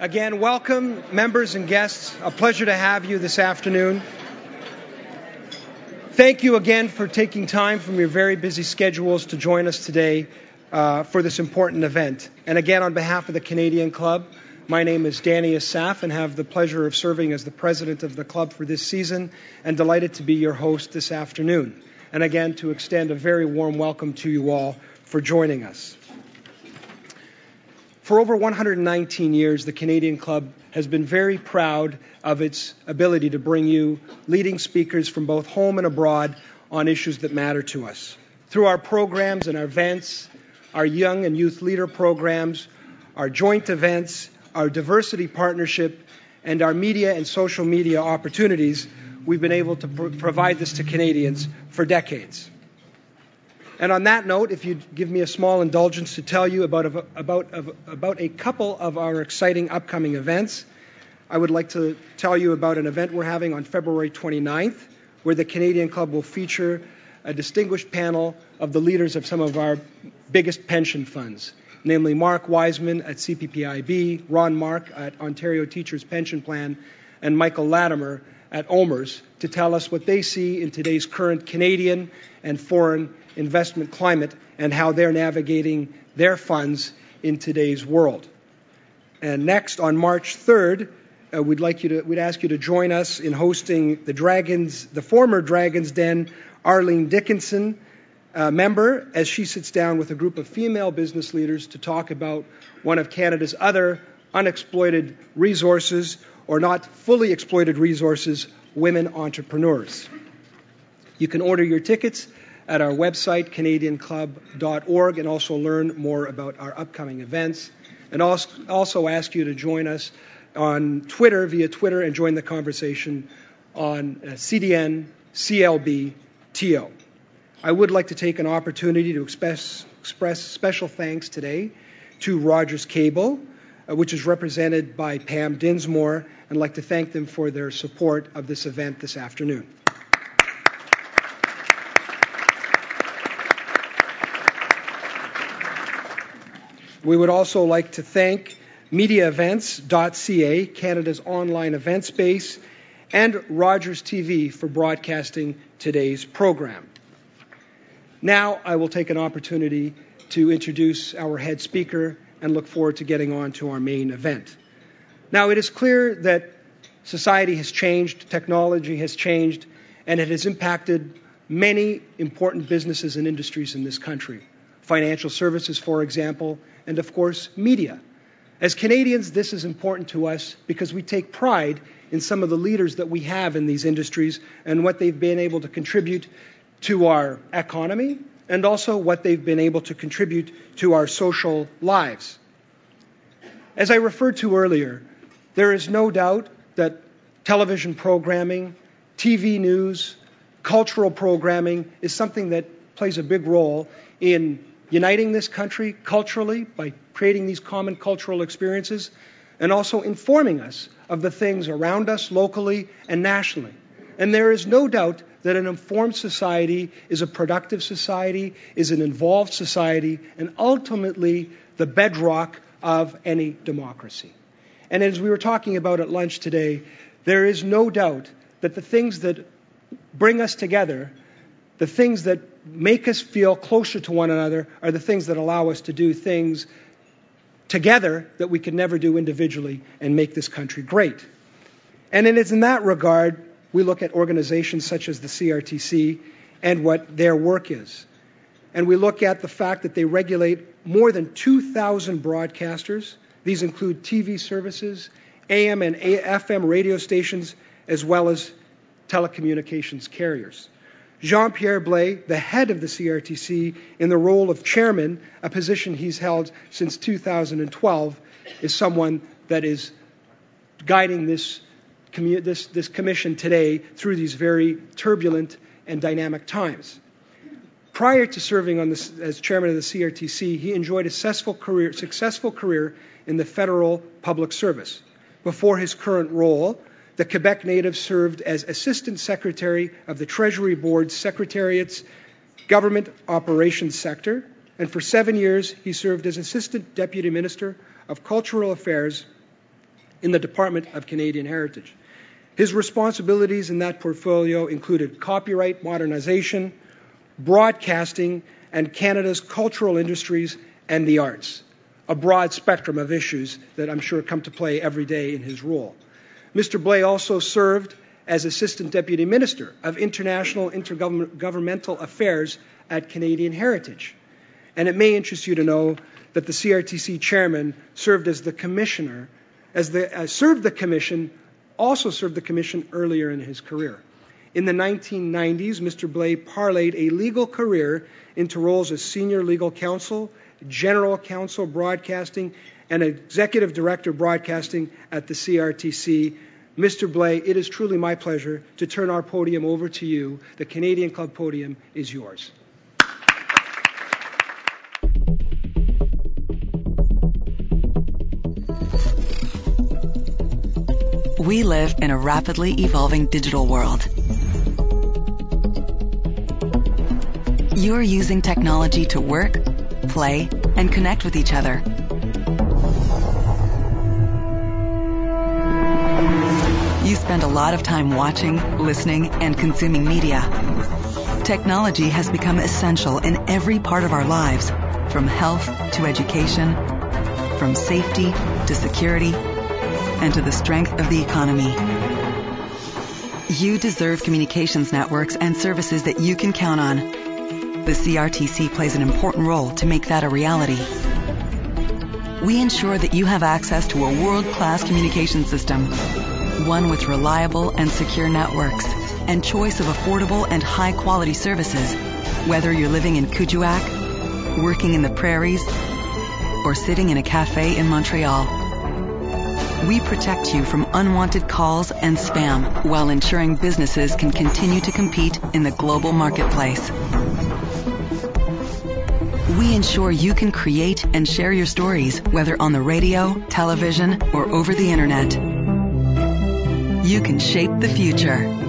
Again, welcome, members and guests. A pleasure to have you this afternoon. Thank you again for taking time from your very busy schedules to join us today uh, for this important event. And again, on behalf of the Canadian Club, my name is Danny Asaf and have the pleasure of serving as the president of the club for this season and delighted to be your host this afternoon. And again, to extend a very warm welcome to you all for joining us. For over 119 years, the Canadian Club has been very proud of its ability to bring you leading speakers from both home and abroad on issues that matter to us. Through our programs and our events, our young and youth leader programs, our joint events, our diversity partnership, and our media and social media opportunities, we've been able to pr- provide this to Canadians for decades. And on that note, if you'd give me a small indulgence to tell you about a, about, about a couple of our exciting upcoming events, I would like to tell you about an event we're having on February 29th, where the Canadian Club will feature a distinguished panel of the leaders of some of our biggest pension funds, namely Mark Wiseman at CPPIB, Ron Mock at Ontario Teachers Pension Plan, and Michael Latimer at OMERS to tell us what they see in today's current Canadian and foreign investment climate and how they're navigating their funds in today's world. And next, on March 3rd, uh, we'd like you to, we'd ask you to join us in hosting the Dragons, the former Dragons Den, Arlene Dickinson, uh, member, as she sits down with a group of female business leaders to talk about one of Canada's other unexploited resources, or not fully exploited resources, women entrepreneurs. You can order your tickets at our website, canadianclub.org, and also learn more about our upcoming events. And also ask you to join us on Twitter, via Twitter, and join the conversation on uh, CDN CLB TO. I would like to take an opportunity to express, express special thanks today to Rogers Cable, uh, which is represented by Pam Dinsmore, and like to thank them for their support of this event this afternoon. We would also like to thank MediaEvents.ca, Canada's online event space, and Rogers TV for broadcasting today's program. Now I will take an opportunity to introduce our head speaker and look forward to getting on to our main event. Now, it is clear that society has changed, technology has changed, and it has impacted many important businesses and industries in this country. Financial services, for example, and of course, media. As Canadians, this is important to us because we take pride in some of the leaders that we have in these industries and what they've been able to contribute to our economy and also what they've been able to contribute to our social lives. As I referred to earlier, there is no doubt that television programming, TV news, cultural programming is something that plays a big role in uniting this country culturally by creating these common cultural experiences, and also informing us of the things around us locally and nationally. And there is no doubt that an informed society is a productive society, is an involved society, and ultimately the bedrock of any democracy. And as we were talking about at lunch today, there is no doubt that the things that bring us together the things that make us feel closer to one another are the things that allow us to do things together that we could never do individually and make this country great. And it is in that regard we look at organizations such as the CRTC and what their work is. And we look at the fact that they regulate more than 2,000 broadcasters. These include TV services, AM and FM radio stations, as well as telecommunications carriers. Jean Pierre Blais, the head of the CRTC, in the role of chairman, a position he's held since 2012, is someone that is guiding this, this, this commission today through these very turbulent and dynamic times. Prior to serving as chairman of the CRTC, he enjoyed a successful career, successful career in the federal public service. Before his current role, the Quebec native served as Assistant Secretary of the Treasury Board's Secretariat's Government Operations Sector, and for seven years he served as Assistant Deputy Minister of Cultural Affairs in the Department of Canadian Heritage. His responsibilities in that portfolio included copyright modernization, broadcasting, and Canada's cultural industries and the arts, a broad spectrum of issues that I'm sure come to play every day in his role. Mr. Blais also served as Assistant Deputy Minister of International Intergovernmental Affairs at Canadian Heritage. And it may interest you to know that the CRTC chairman served as the commissioner, as the uh, served the commission, also served the commission earlier in his career. In the 1990s, Mr. Blais parlayed a legal career into roles as senior legal counsel, general counsel broadcasting, and executive director broadcasting at the CRTC. Mr. Blais, it is truly my pleasure to turn our podium over to you. The Canadian Club podium is yours. We live in a rapidly evolving digital world. You are using technology to work, play, and connect with each other. You spend a lot of time watching, listening, and consuming media. Technology has become essential in every part of our lives, from health to education, from safety to security, and to the strength of the economy. You deserve communications networks and services that you can count on. The CRTC plays an important role to make that a reality. We ensure that you have access to a world-class communication system, one with reliable and secure networks, and choice of affordable and high-quality services, whether you're living in Kuujjuaq, working in the prairies, or sitting in a cafe in Montreal we protect you from unwanted calls and spam while ensuring businesses can continue to compete in the global marketplace. We ensure you can create and share your stories, whether on the radio, television, or over the internet. You can shape the future.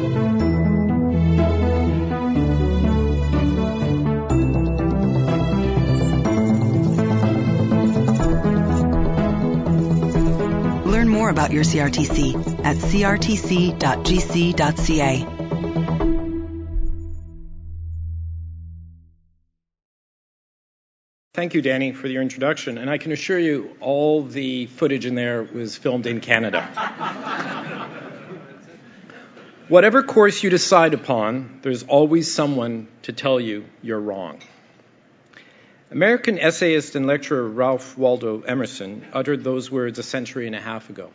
About your CRTC at crtc.gc.ca. Thank you, Danny, for your introduction. And I can assure you, all the footage in there was filmed in Canada. Whatever course you decide upon, there's always someone to tell you you're wrong. American essayist and lecturer Ralph Waldo Emerson uttered those words a century and a half ago.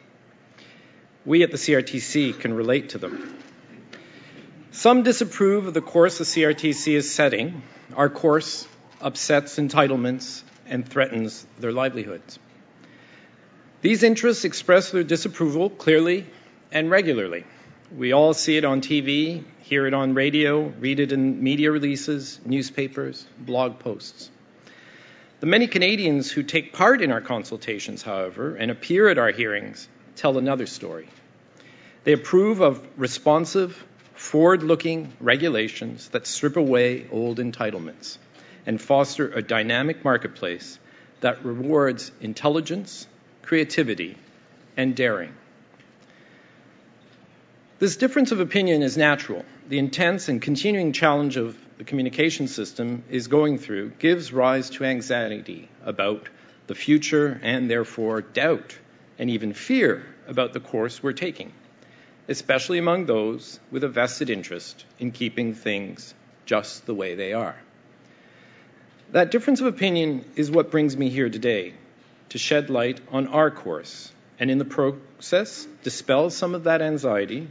We at the CRTC can relate to them. Some disapprove of the course the CRTC is setting. Our course upsets entitlements and threatens their livelihoods. These interests express their disapproval clearly and regularly. We all see it on TV, hear it on radio, read it in media releases, newspapers, blog posts. The many Canadians who take part in our consultations, however, and appear at our hearings, tell another story. They approve of responsive, forward looking regulations that strip away old entitlements and foster a dynamic marketplace that rewards intelligence, creativity, and daring. This difference of opinion is natural. The intense and continuing challenge of the communication system is going through gives rise to anxiety about the future and therefore doubt and even fear about the course we're taking, especially among those with a vested interest in keeping things just the way they are. That difference of opinion is what brings me here today to shed light on our course and in the process dispel some of that anxiety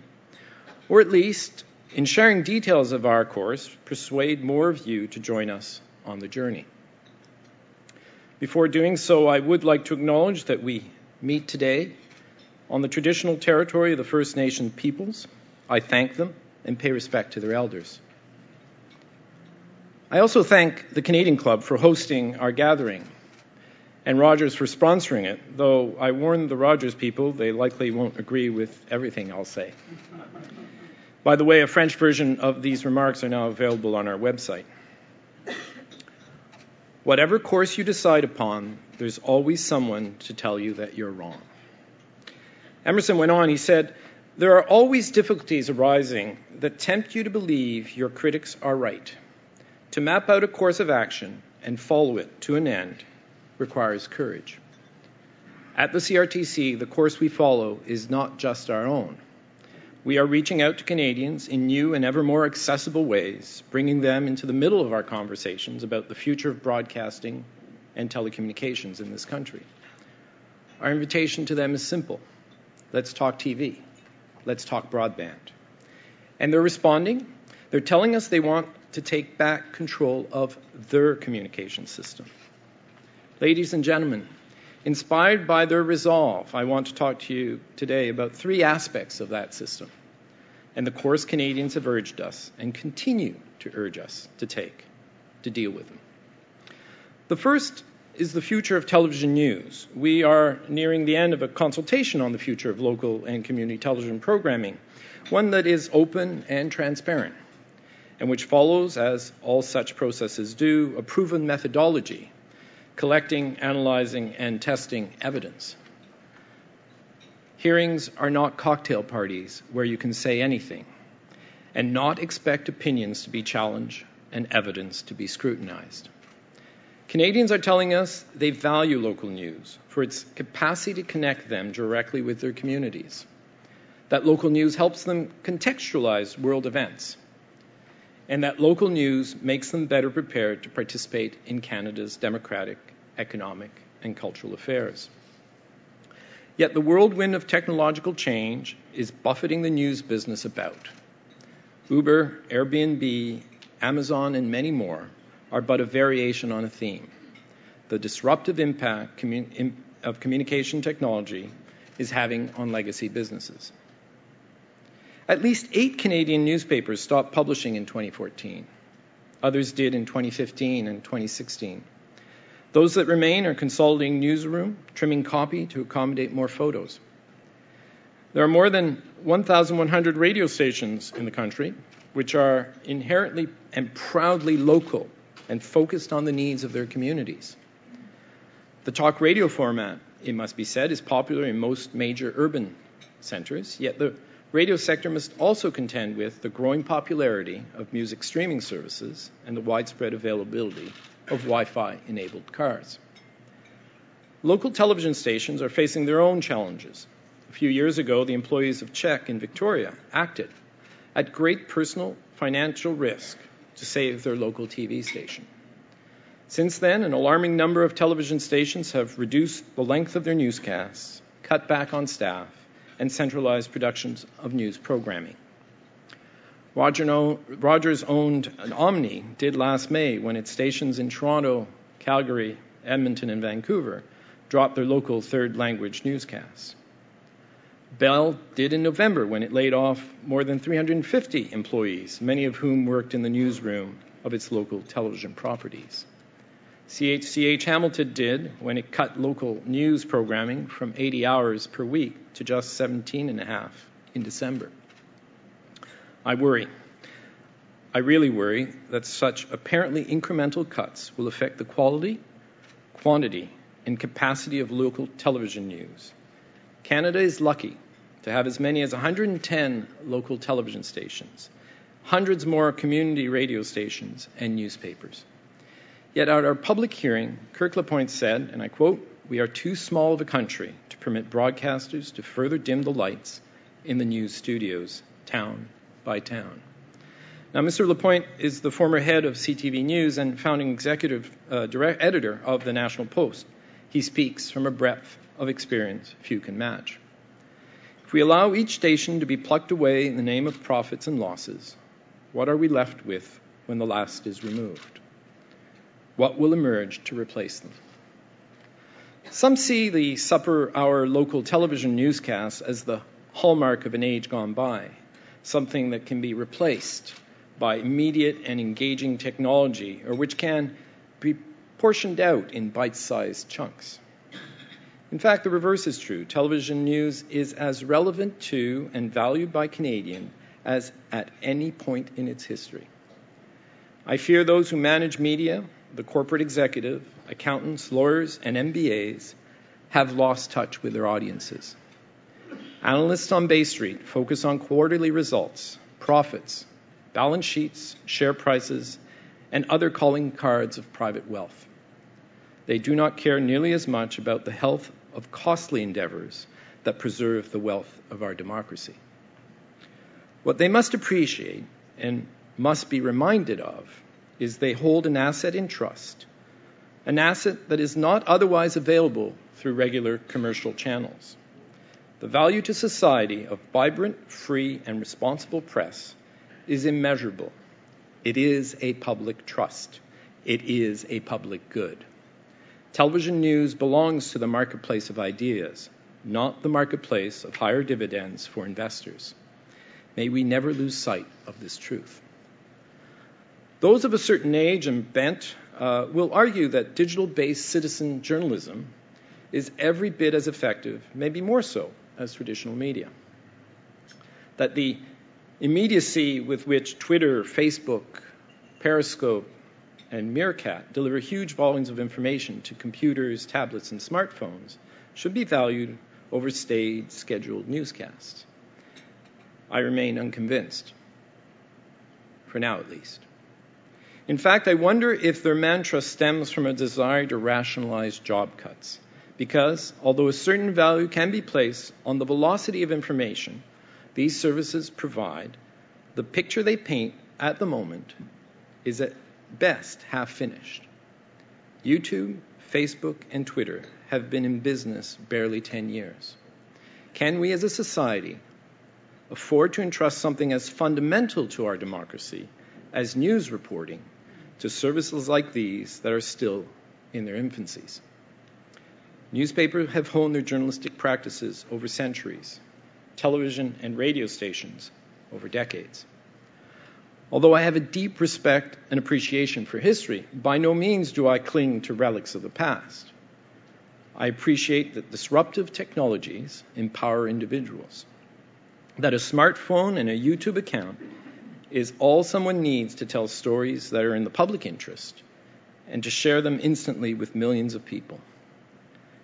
or at least, in sharing details of our course, persuade more of you to join us on the journey. Before doing so, I would like to acknowledge that we meet today on the traditional territory of the First Nation peoples. I thank them and pay respect to their elders. I also thank the Canadian Club for hosting our gathering and Rogers for sponsoring it, though I warn the Rogers people they likely won't agree with everything I'll say. By the way, a French version of these remarks are now available on our website. Whatever course you decide upon, there's always someone to tell you that you're wrong. Emerson went on, he said, There are always difficulties arising that tempt you to believe your critics are right. To map out a course of action and follow it to an end requires courage. At the CRTC, the course we follow is not just our own. We are reaching out to Canadians in new and ever more accessible ways, bringing them into the middle of our conversations about the future of broadcasting and telecommunications in this country. Our invitation to them is simple let's talk TV, let's talk broadband. And they're responding. They're telling us they want to take back control of their communication system. Ladies and gentlemen, Inspired by their resolve, I want to talk to you today about three aspects of that system and the course Canadians have urged us and continue to urge us to take to deal with them. The first is the future of television news. We are nearing the end of a consultation on the future of local and community television programming, one that is open and transparent, and which follows, as all such processes do, a proven methodology collecting, analyzing, and testing evidence. Hearings are not cocktail parties where you can say anything and not expect opinions to be challenged and evidence to be scrutinized. Canadians are telling us they value local news for its capacity to connect them directly with their communities, that local news helps them contextualize world events, and that local news makes them better prepared to participate in Canada's democratic, economic, and cultural affairs. Yet the whirlwind of technological change is buffeting the news business about. Uber, Airbnb, Amazon, and many more are but a variation on a theme. The disruptive impact of communication technology is having on legacy businesses. At least eight Canadian newspapers stopped publishing in 2014. Others did in 2015 and 2016. Those that remain are consolidating newsroom, trimming copy to accommodate more photos. There are more than 1,100 radio stations in the country, which are inherently and proudly local and focused on the needs of their communities. The talk radio format, it must be said, is popular in most major urban centers, yet the radio sector must also contend with the growing popularity of music streaming services and the widespread availability of Wi Fi enabled cars. Local television stations are facing their own challenges. A few years ago, the employees of CHEK in Victoria acted at great personal financial risk to save their local TV station. Since then, an alarming number of television stations have reduced the length of their newscasts, cut back on staff, and centralized productions of news programming. Rogers owned Omni did last May when its stations in Toronto, Calgary, Edmonton, and Vancouver dropped their local third language newscasts. Bell did in November when it laid off more than 350 employees, many of whom worked in the newsroom of its local television properties. CHCH Hamilton did when it cut local news programming from 80 hours per week to just 17 and a half in December. I worry. I really worry that such apparently incremental cuts will affect the quality, quantity, and capacity of local television news. Canada is lucky to have as many as 110 local television stations, hundreds more community radio stations, and newspapers. Yet at our public hearing, Kirk LaPointe said, and I quote, We are too small of a country to permit broadcasters to further dim the lights in the news studios, town by town. Now, Mr. LaPointe is the former head of CTV News and founding executive uh, direct editor of the National Post. He speaks from a breadth of experience few can match. If we allow each station to be plucked away in the name of profits and losses, what are we left with when the last is removed? What will emerge to replace them? Some see the supper hour local television newscasts as the hallmark of an age gone by, something that can be replaced by immediate and engaging technology, or which can be portioned out in bite sized chunks. In fact, the reverse is true. Television news is as relevant to and valued by Canadians as at any point in its history. I fear those who manage media, the corporate executive, accountants, lawyers, and MBAs have lost touch with their audiences. Analysts on Bay Street focus on quarterly results, profits, balance sheets, share prices, and other calling cards of private wealth. They do not care nearly as much about the health of costly endeavors that preserve the wealth of our democracy. What they must appreciate and must be reminded of is they hold an asset in trust, an asset that is not otherwise available through regular commercial channels. The value to society of vibrant, free, and responsible press is immeasurable. It is a public trust. It is a public good. Television news belongs to the marketplace of ideas, not the marketplace of higher dividends for investors. May we never lose sight of this truth. Those of a certain age and bent uh, will argue that digital based citizen journalism is every bit as effective, maybe more so, as traditional media. That the immediacy with which Twitter, Facebook, Periscope, and Meerkat deliver huge volumes of information to computers, tablets, and smartphones should be valued over staged, scheduled newscasts. I remain unconvinced, for now at least. In fact, I wonder if their mantra stems from a desire to rationalize job cuts. Because, although a certain value can be placed on the velocity of information these services provide, the picture they paint at the moment is at best half finished. YouTube, Facebook, and Twitter have been in business barely 10 years. Can we as a society afford to entrust something as fundamental to our democracy as news reporting to services like these that are still in their infancies? Newspapers have honed their journalistic practices over centuries, television and radio stations over decades. Although I have a deep respect and appreciation for history, by no means do I cling to relics of the past. I appreciate that disruptive technologies empower individuals, that a smartphone and a YouTube account is all someone needs to tell stories that are in the public interest and to share them instantly with millions of people.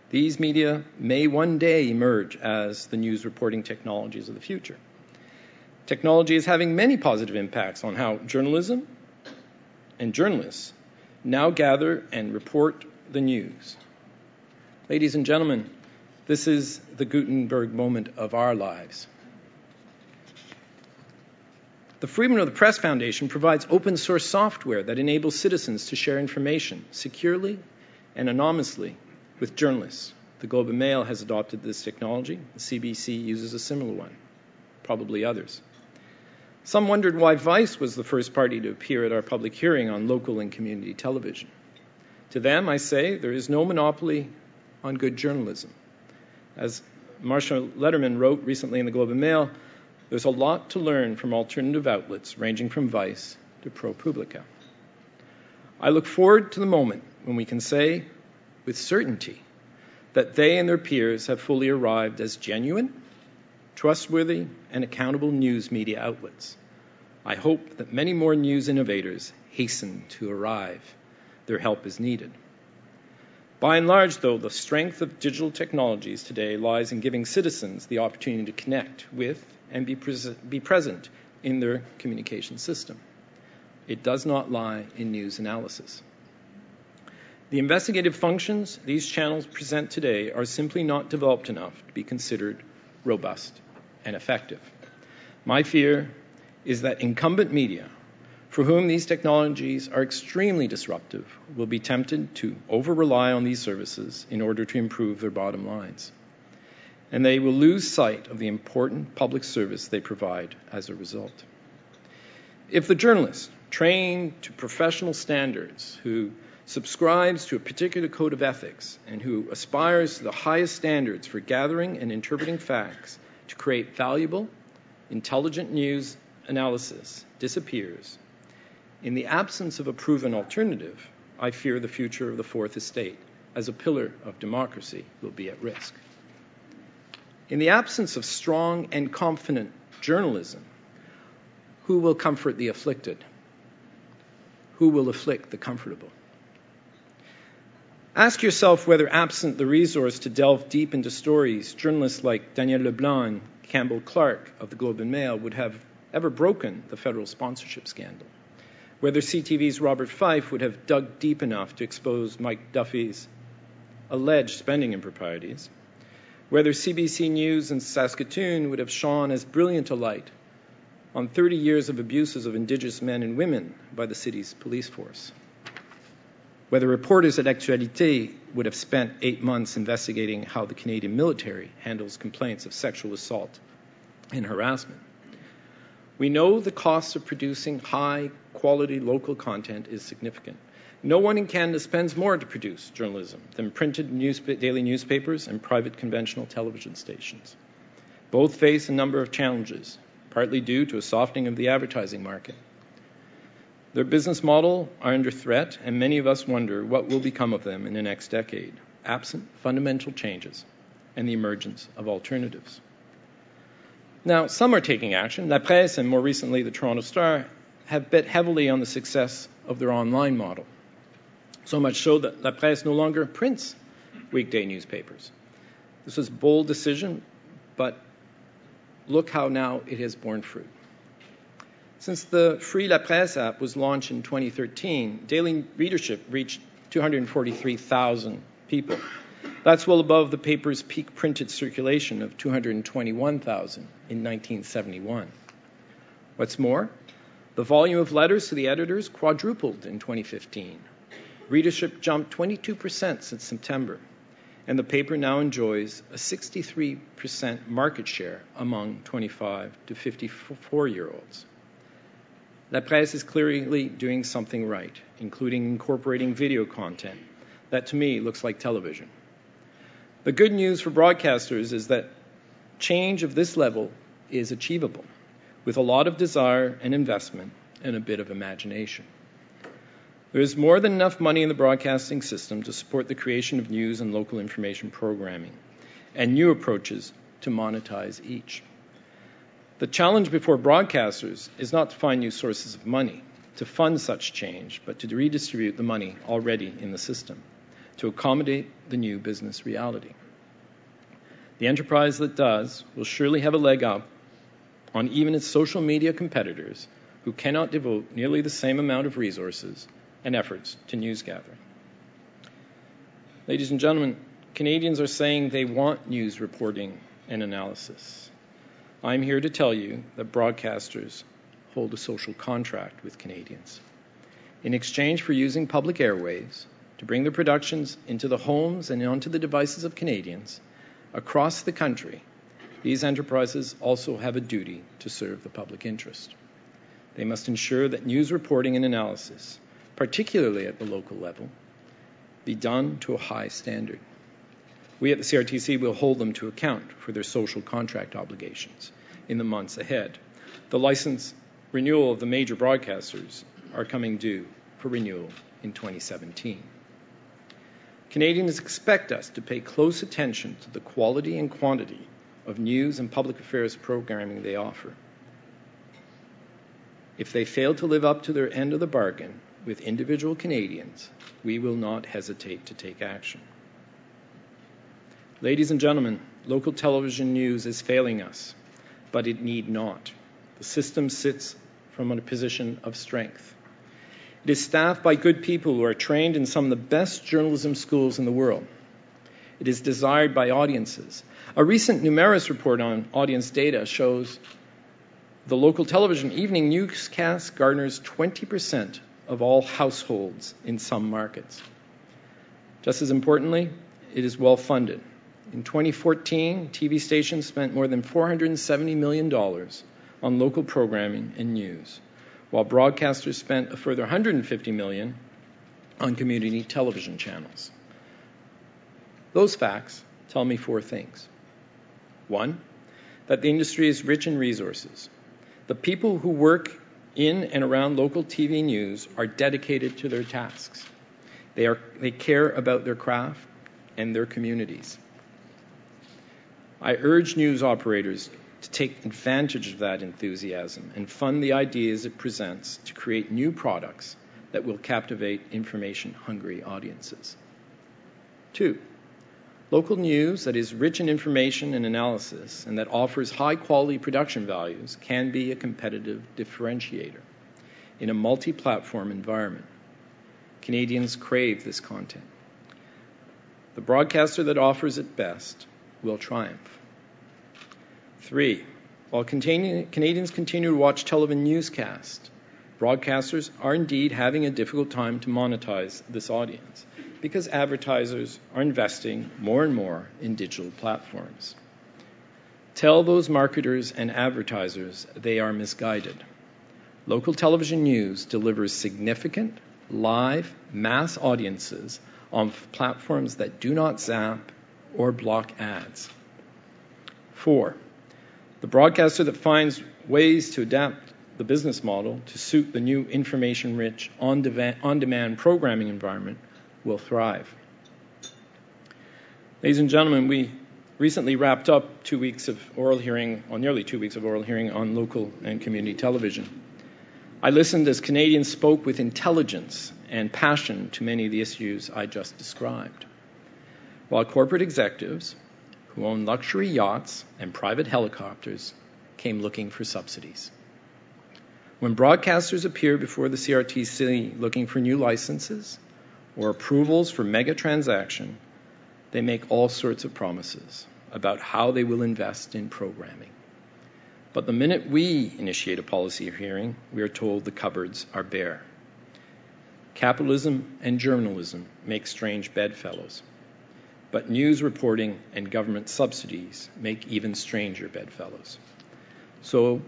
These media may one day emerge as the news reporting technologies of the future. Technology is having many positive impacts on how journalism and journalists now gather and report the news. Ladies and gentlemen, this is the Gutenberg moment of our lives. The Freedom of the Press Foundation provides open source software that enables citizens to share information securely and anonymously with journalists. The Globe and Mail has adopted this technology. The CBC uses a similar one, probably others. Some wondered why Vice was the first party to appear at our public hearing on local and community television. To them, I say there is no monopoly on good journalism. As Marsha Lederman wrote recently in the Globe and Mail, there's a lot to learn from alternative outlets ranging from Vice to ProPublica. I look forward to the moment when we can say with certainty that they and their peers have fully arrived as genuine trustworthy, and accountable news media outlets. I hope that many more news innovators hasten to arrive. Their help is needed. By and large, though, the strength of digital technologies today lies in giving citizens the opportunity to connect with and be, pres- be present in their communication system. It does not lie in news analysis. The investigative functions these channels present today are simply not developed enough to be considered robust and effective. My fear is that incumbent media, for whom these technologies are extremely disruptive, will be tempted to over rely on these services in order to improve their bottom lines. And they will lose sight of the important public service they provide as a result. If the journalist, trained to professional standards, who subscribes to a particular code of ethics, and who aspires to the highest standards for gathering and interpreting facts, to create valuable, intelligent news analysis disappears, in the absence of a proven alternative, I fear the future of the Fourth Estate as a pillar of democracy will be at risk. In the absence of strong and confident journalism, who will comfort the afflicted? Who will afflict the comfortable? Ask yourself whether, absent the resource to delve deep into stories, journalists like Daniel Leblanc Campbell Clark of the Globe and Mail would have ever broken the federal sponsorship scandal. Whether CTV's Robert Fife would have dug deep enough to expose Mike Duffy's alleged spending improprieties. Whether CBC News and Saskatoon would have shone as brilliant a light on 30 years of abuses of Indigenous men and women by the city's police force whether reporters at Actualité would have spent eight months investigating how the Canadian military handles complaints of sexual assault and harassment. We know the cost of producing high quality local content is significant. No one in Canada spends more to produce journalism than printed news, daily newspapers and private conventional television stations. Both face a number of challenges, partly due to a softening of the advertising market their business model are under threat, and many of us wonder what will become of them in the next decade, absent fundamental changes and the emergence of alternatives. Now, some are taking action. La Presse and more recently the Toronto Star have bet heavily on the success of their online model. So much so that La Presse no longer prints weekday newspapers. This was a bold decision, but look how now it has borne fruit. Since the Free La Presse app was launched in 2013, daily readership reached 243,000 people. That's well above the paper's peak printed circulation of 221,000 in 1971. What's more, the volume of letters to the editors quadrupled in 2015. Readership jumped 22% since September, and the paper now enjoys a 63% market share among 25 to 54 year olds. La Presse is clearly doing something right, including incorporating video content that to me looks like television. The good news for broadcasters is that change of this level is achievable with a lot of desire and investment and a bit of imagination. There is more than enough money in the broadcasting system to support the creation of news and local information programming and new approaches to monetize each. The challenge before broadcasters is not to find new sources of money to fund such change, but to redistribute the money already in the system to accommodate the new business reality. The enterprise that does will surely have a leg up on even its social media competitors who cannot devote nearly the same amount of resources and efforts to news gathering. Ladies and gentlemen, Canadians are saying they want news reporting and analysis. I'm here to tell you that broadcasters hold a social contract with Canadians. In exchange for using public airwaves to bring their productions into the homes and onto the devices of Canadians across the country, these enterprises also have a duty to serve the public interest. They must ensure that news reporting and analysis, particularly at the local level, be done to a high standard. We at the CRTC will hold them to account for their social contract obligations in the months ahead. The license renewal of the major broadcasters are coming due for renewal in 2017. Canadians expect us to pay close attention to the quality and quantity of news and public affairs programming they offer. If they fail to live up to their end of the bargain with individual Canadians, we will not hesitate to take action. Ladies and gentlemen, local television news is failing us, but it need not. The system sits from a position of strength. It is staffed by good people who are trained in some of the best journalism schools in the world. It is desired by audiences. A recent Numeris report on audience data shows the local television evening newscast garners 20% of all households in some markets. Just as importantly, it is well funded. In 2014, TV stations spent more than $470 million on local programming and news, while broadcasters spent a further 150 million on community television channels. Those facts tell me four things. One, that the industry is rich in resources. The people who work in and around local TV news are dedicated to their tasks. They, are, they care about their craft and their communities. I urge news operators to take advantage of that enthusiasm and fund the ideas it presents to create new products that will captivate information hungry audiences. Two, local news that is rich in information and analysis and that offers high quality production values can be a competitive differentiator in a multi platform environment. Canadians crave this content. The broadcaster that offers it best will triumph. Three, while Canadians continue to watch television newscasts, broadcasters are indeed having a difficult time to monetize this audience because advertisers are investing more and more in digital platforms. Tell those marketers and advertisers they are misguided. Local television news delivers significant, live, mass audiences on platforms that do not zap or block ads. Four, the broadcaster that finds ways to adapt the business model to suit the new information rich, on demand programming environment will thrive. Ladies and gentlemen, we recently wrapped up two weeks of oral hearing, or nearly two weeks of oral hearing on local and community television. I listened as Canadians spoke with intelligence and passion to many of the issues I just described. While corporate executives who own luxury yachts and private helicopters came looking for subsidies. When broadcasters appear before the CRTC looking for new licenses or approvals for mega transaction, they make all sorts of promises about how they will invest in programming. But the minute we initiate a policy hearing, we are told the cupboards are bare. Capitalism and journalism make strange bedfellows, but news reporting and government subsidies make even stranger bedfellows. So,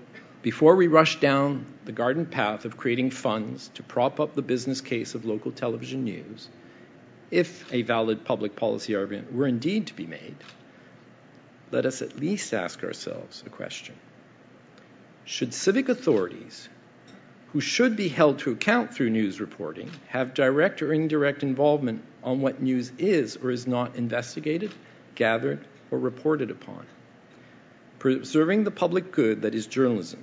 before we rush down the garden path of creating funds to prop up the business case of local television news, if a valid public policy argument were indeed to be made, let us at least ask ourselves a question should civic authorities, who should be held to account through news reporting, have direct or indirect involvement on what news is or is not investigated, gathered, or reported upon? Preserving the public good that is journalism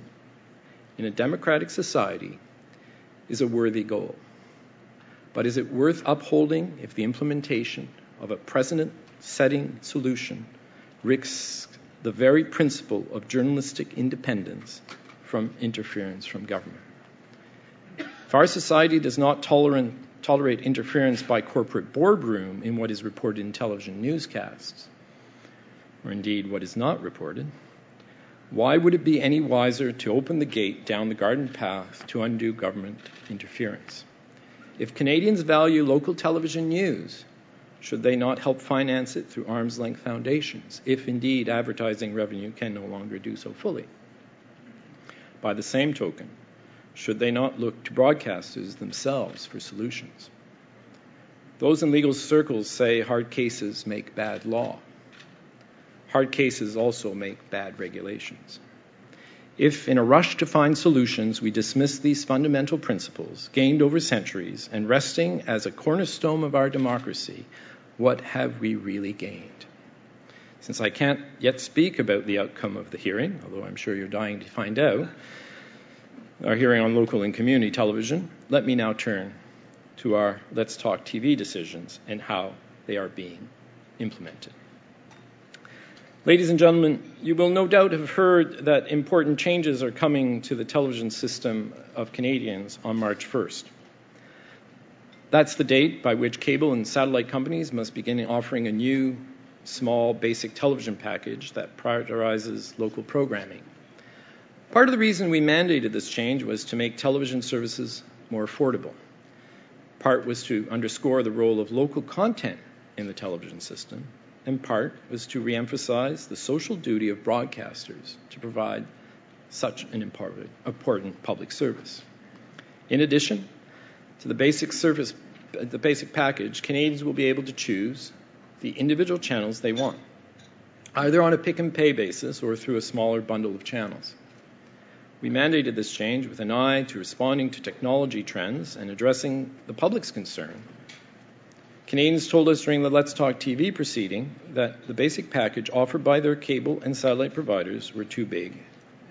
in a democratic society is a worthy goal. But is it worth upholding if the implementation of a precedent setting solution risks the very principle of journalistic independence from interference from government. If our society does not tolerate, tolerate interference by corporate boardroom in what is reported in television newscasts, or indeed what is not reported, why would it be any wiser to open the gate down the garden path to undue government interference? If Canadians value local television news, should they not help finance it through arm's length foundations, if indeed advertising revenue can no longer do so fully? By the same token, should they not look to broadcasters themselves for solutions? Those in legal circles say hard cases make bad law. Hard cases also make bad regulations. If, in a rush to find solutions, we dismiss these fundamental principles gained over centuries and resting as a cornerstone of our democracy, what have we really gained? Since I can't yet speak about the outcome of the hearing, although I'm sure you're dying to find out, our hearing on local and community television, let me now turn to our Let's Talk TV decisions and how they are being implemented. Ladies and gentlemen, you will no doubt have heard that important changes are coming to the television system of Canadians on March 1st. That's the date by which cable and satellite companies must begin offering a new, small, basic television package that prioritizes local programming. Part of the reason we mandated this change was to make television services more affordable. Part was to underscore the role of local content in the television system, and part was to reemphasize the social duty of broadcasters to provide such an important, important public service. In addition, to the basic service, the basic package, Canadians will be able to choose the individual channels they want, either on a pick and pay basis or through a smaller bundle of channels. We mandated this change with an eye to responding to technology trends and addressing the public's concern. Canadians told us during the Let's Talk TV proceeding that the basic package offered by their cable and satellite providers were too big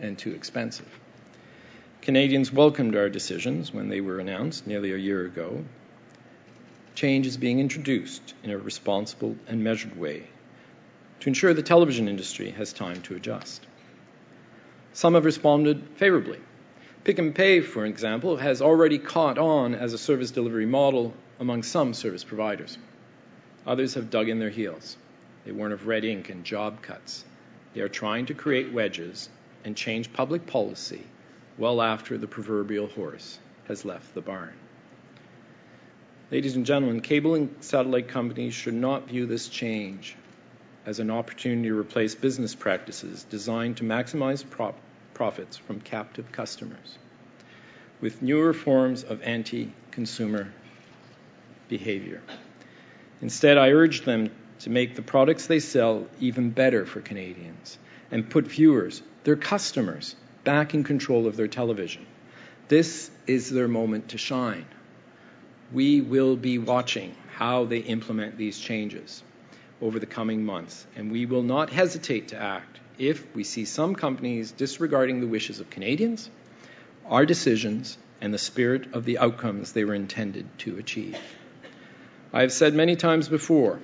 and too expensive. Canadians welcomed our decisions when they were announced nearly a year ago. change is being introduced in a responsible and measured way to ensure the television industry has time to adjust. Some have responded favorably. Pick and Pay, for example, has already caught on as a service delivery model among some service providers. Others have dug in their heels. They warn of red ink and job cuts. They are trying to create wedges and change public policy well after the proverbial horse has left the barn. Ladies and gentlemen, cable and satellite companies should not view this change as an opportunity to replace business practices designed to maximize prop- profits from captive customers with newer forms of anti consumer behavior. Instead, I urge them to make the products they sell even better for Canadians and put viewers, their customers, back in control of their television. This is their moment to shine. We will be watching how they implement these changes over the coming months, and we will not hesitate to act if we see some companies disregarding the wishes of Canadians, our decisions, and the spirit of the outcomes they were intended to achieve. I have said many times before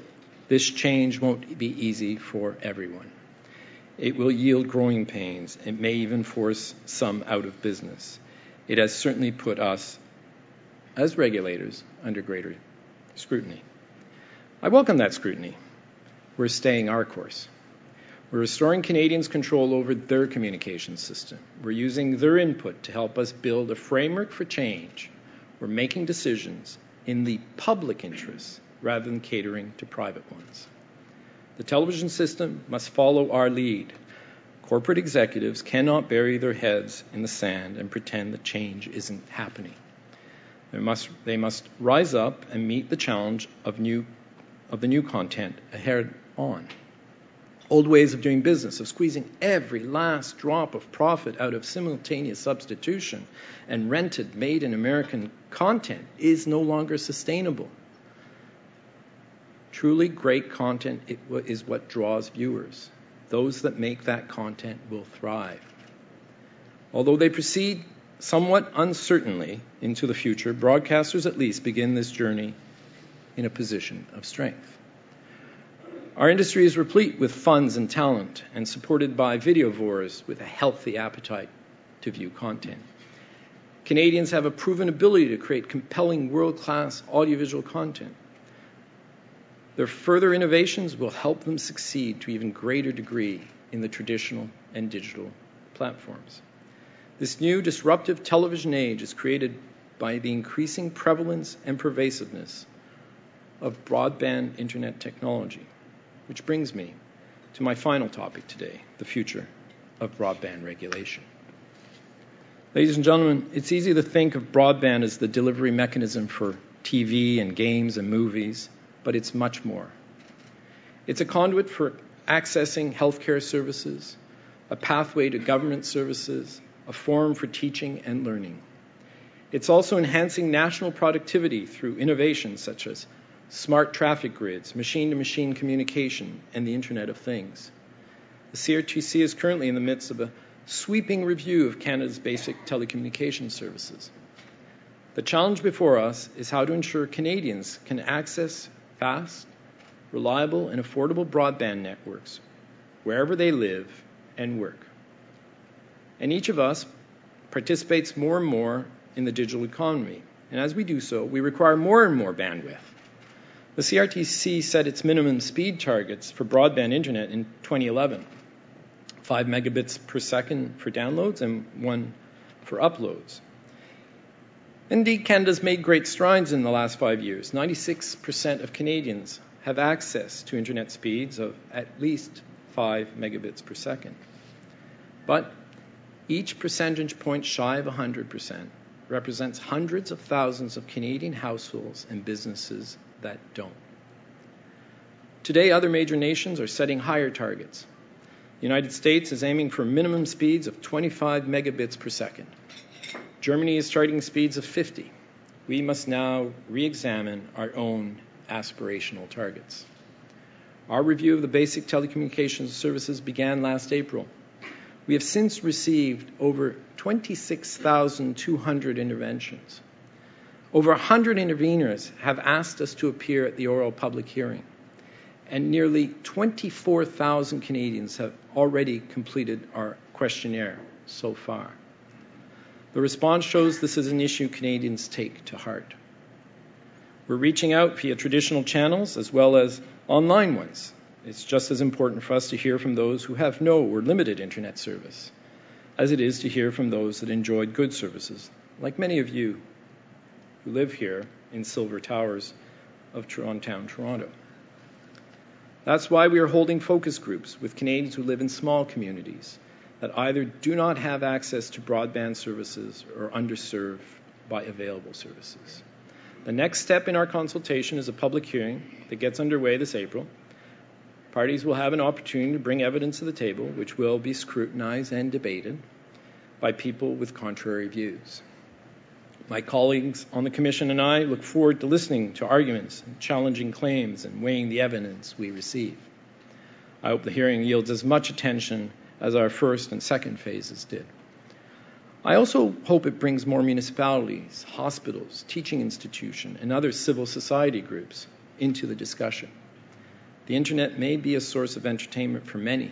this change won't be easy for everyone. It will yield growing pains. It may even force some out of business. It has certainly put us, as regulators, under greater scrutiny. I welcome that scrutiny we're staying our course. We're restoring Canadians' control over their communication system. We're using their input to help us build a framework for change. We're making decisions in the public interest rather than catering to private ones. The television system must follow our lead. Corporate executives cannot bury their heads in the sand and pretend that change isn't happening. They must, they must rise up and meet the challenge of, new, of the new content ahead on. Old ways of doing business, of squeezing every last drop of profit out of simultaneous substitution and rented, made in American content, is no longer sustainable. Truly great content is what draws viewers. Those that make that content will thrive. Although they proceed somewhat uncertainly into the future, broadcasters at least begin this journey in a position of strength. Our industry is replete with funds and talent and supported by videovores with a healthy appetite to view content. Canadians have a proven ability to create compelling world class audiovisual content. Their further innovations will help them succeed to even greater degree in the traditional and digital platforms. This new disruptive television age is created by the increasing prevalence and pervasiveness of broadband internet technology. Which brings me to my final topic today the future of broadband regulation. Ladies and gentlemen, it's easy to think of broadband as the delivery mechanism for TV and games and movies, but it's much more. It's a conduit for accessing healthcare services, a pathway to government services, a forum for teaching and learning. It's also enhancing national productivity through innovations such as smart traffic grids, machine to machine communication, and the Internet of Things. The CRTC is currently in the midst of a sweeping review of Canada's basic telecommunications services. The challenge before us is how to ensure Canadians can access fast, reliable, and affordable broadband networks wherever they live and work. And each of us participates more and more in the digital economy. And as we do so, we require more and more bandwidth. The CRTC set its minimum speed targets for broadband internet in 2011 5 megabits per second for downloads and 1 for uploads. Indeed, Canada's made great strides in the last five years. 96% of Canadians have access to internet speeds of at least 5 megabits per second. But each percentage point shy of 100% represents hundreds of thousands of Canadian households and businesses that don't. Today, other major nations are setting higher targets. The United States is aiming for minimum speeds of 25 megabits per second. Germany is charting speeds of 50. We must now re examine our own aspirational targets. Our review of the basic telecommunications services began last April. We have since received over 26,200 interventions. Over 100 interveners have asked us to appear at the oral public hearing, and nearly 24,000 Canadians have already completed our questionnaire so far. The response shows this is an issue Canadians take to heart. We're reaching out via traditional channels as well as online ones. It's just as important for us to hear from those who have no or limited internet service as it is to hear from those that enjoyed good services, like many of you who live here in Silver Towers of Toronto, Toronto. That's why we are holding focus groups with Canadians who live in small communities that either do not have access to broadband services or underserved by available services. The next step in our consultation is a public hearing that gets underway this April. Parties will have an opportunity to bring evidence to the table, which will be scrutinized and debated by people with contrary views. My colleagues on the Commission and I look forward to listening to arguments, and challenging claims, and weighing the evidence we receive. I hope the hearing yields as much attention as our first and second phases did. I also hope it brings more municipalities, hospitals, teaching institutions, and other civil society groups into the discussion. The internet may be a source of entertainment for many,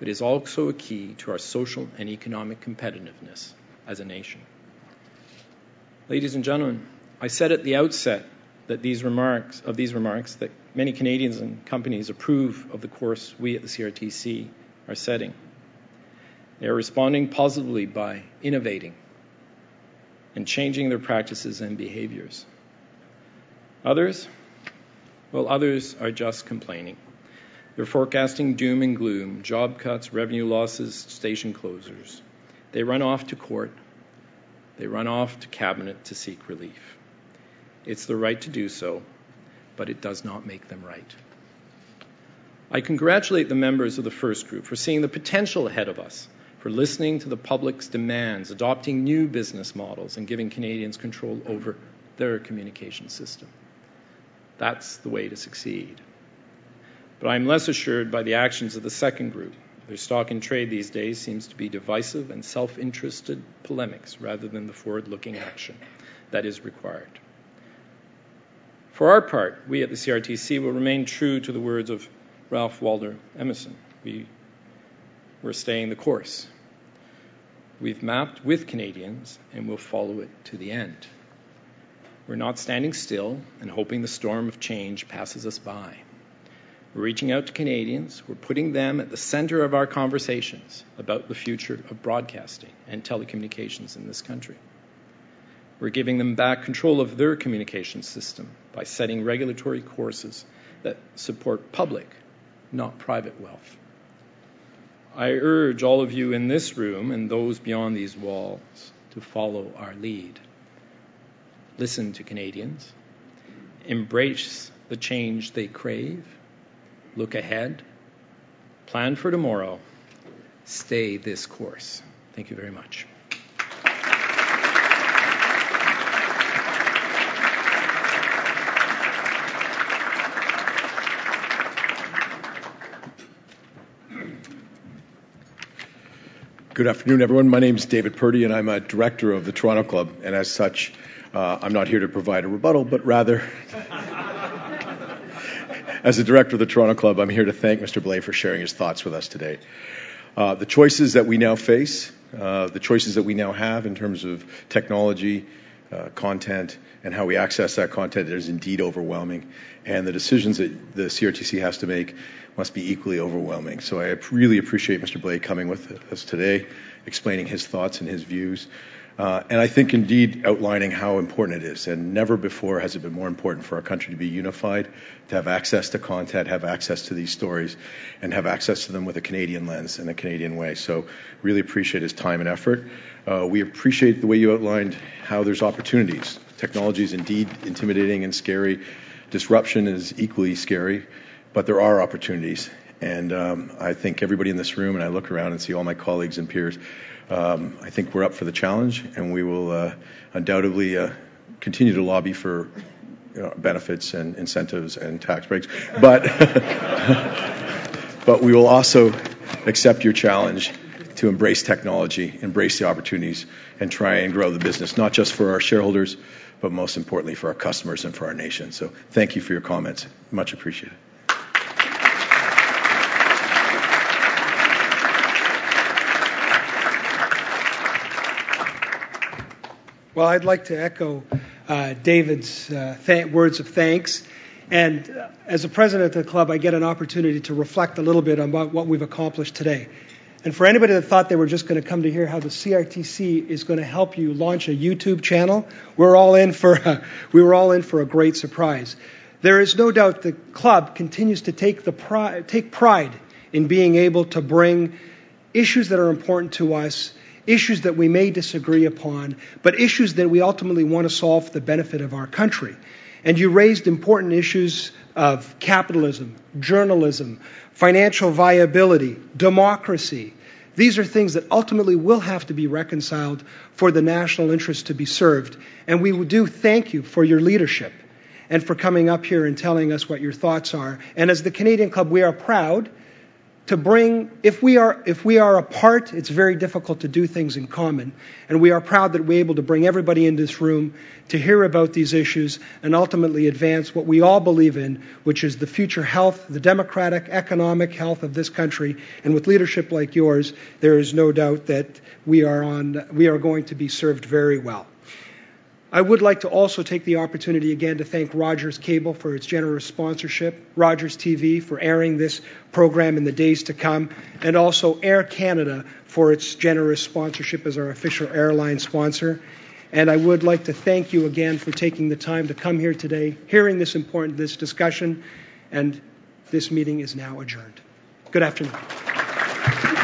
but is also a key to our social and economic competitiveness as a nation. Ladies and gentlemen, I said at the outset that these remarks of these remarks that many Canadians and companies approve of the course we at the CRTC are setting. They are responding positively by innovating and changing their practices and behaviors. Others, well, others are just complaining. They're forecasting doom and gloom, job cuts, revenue losses, station closures. They run off to court. They run off to cabinet to seek relief. It's the right to do so, but it does not make them right. I congratulate the members of the first group for seeing the potential ahead of us, for listening to the public's demands, adopting new business models, and giving Canadians control over their communication system. That's the way to succeed. But I'm less assured by the actions of the second group. Their stock in trade these days seems to be divisive and self interested polemics rather than the forward looking action that is required. For our part, we at the CRTC will remain true to the words of Ralph Waldo Emerson. We, we're staying the course. We've mapped with Canadians and we'll follow it to the end. We're not standing still and hoping the storm of change passes us by. We're reaching out to Canadians. We're putting them at the center of our conversations about the future of broadcasting and telecommunications in this country. We're giving them back control of their communication system by setting regulatory courses that support public not private wealth. I urge all of you in this room and those beyond these walls to follow our lead. Listen to Canadians, embrace the change they crave, look ahead, plan for tomorrow, stay this course. Thank you very much. Good afternoon, everyone. My name is David Purdy, and I'm a director of the Toronto Club. And as such, uh, I'm not here to provide a rebuttal, but rather, as the director of the Toronto Club, I'm here to thank Mr. Blais for sharing his thoughts with us today. Uh, the choices that we now face, uh, the choices that we now have in terms of technology, uh, content, and how we access that content is indeed overwhelming. And the decisions that the CRTC has to make must be equally overwhelming. So I really appreciate Mr. Blais coming with us today, explaining his thoughts and his views. Uh, and I think indeed outlining how important it is. And never before has it been more important for our country to be unified, to have access to content, have access to these stories, and have access to them with a Canadian lens and a Canadian way. So really appreciate his time and effort. Uh, we appreciate the way you outlined how there's opportunities. Technology is indeed intimidating and scary. Disruption is equally scary but there are opportunities. And um, I think everybody in this room, and I look around and see all my colleagues and peers, um, I think we're up for the challenge, and we will uh, undoubtedly uh, continue to lobby for you know, benefits and incentives and tax breaks. But, but we will also accept your challenge to embrace technology, embrace the opportunities, and try and grow the business, not just for our shareholders, but most importantly for our customers and for our nation. So thank you for your comments. Much appreciated. Well, I'd like to echo uh, David's uh, th- words of thanks. And uh, as a president of the club, I get an opportunity to reflect a little bit about what we've accomplished today. And for anybody that thought they were just going to come to hear how the CRTC is going to help you launch a YouTube channel, we're all in for a, we were all in for a great surprise. There is no doubt the club continues to take the pride, take pride in being able to bring issues that are important to us issues that we may disagree upon, but issues that we ultimately want to solve for the benefit of our country. And you raised important issues of capitalism, journalism, financial viability, democracy. These are things that ultimately will have to be reconciled for the national interest to be served. And we do thank you for your leadership and for coming up here and telling us what your thoughts are. And as the Canadian Club, we are proud to bring if we are if we are apart it's very difficult to do things in common. And we are proud that we're able to bring everybody in this room to hear about these issues and ultimately advance what we all believe in which is the future health the democratic economic health of this country. And with leadership like yours there is no doubt that we are on we are going to be served very well I would like to also take the opportunity again to thank Rogers Cable for its generous sponsorship, Rogers TV for airing this program in the days to come, and also Air Canada for its generous sponsorship as our official airline sponsor. And I would like to thank you again for taking the time to come here today, hearing this important this discussion, and this meeting is now adjourned. Good afternoon.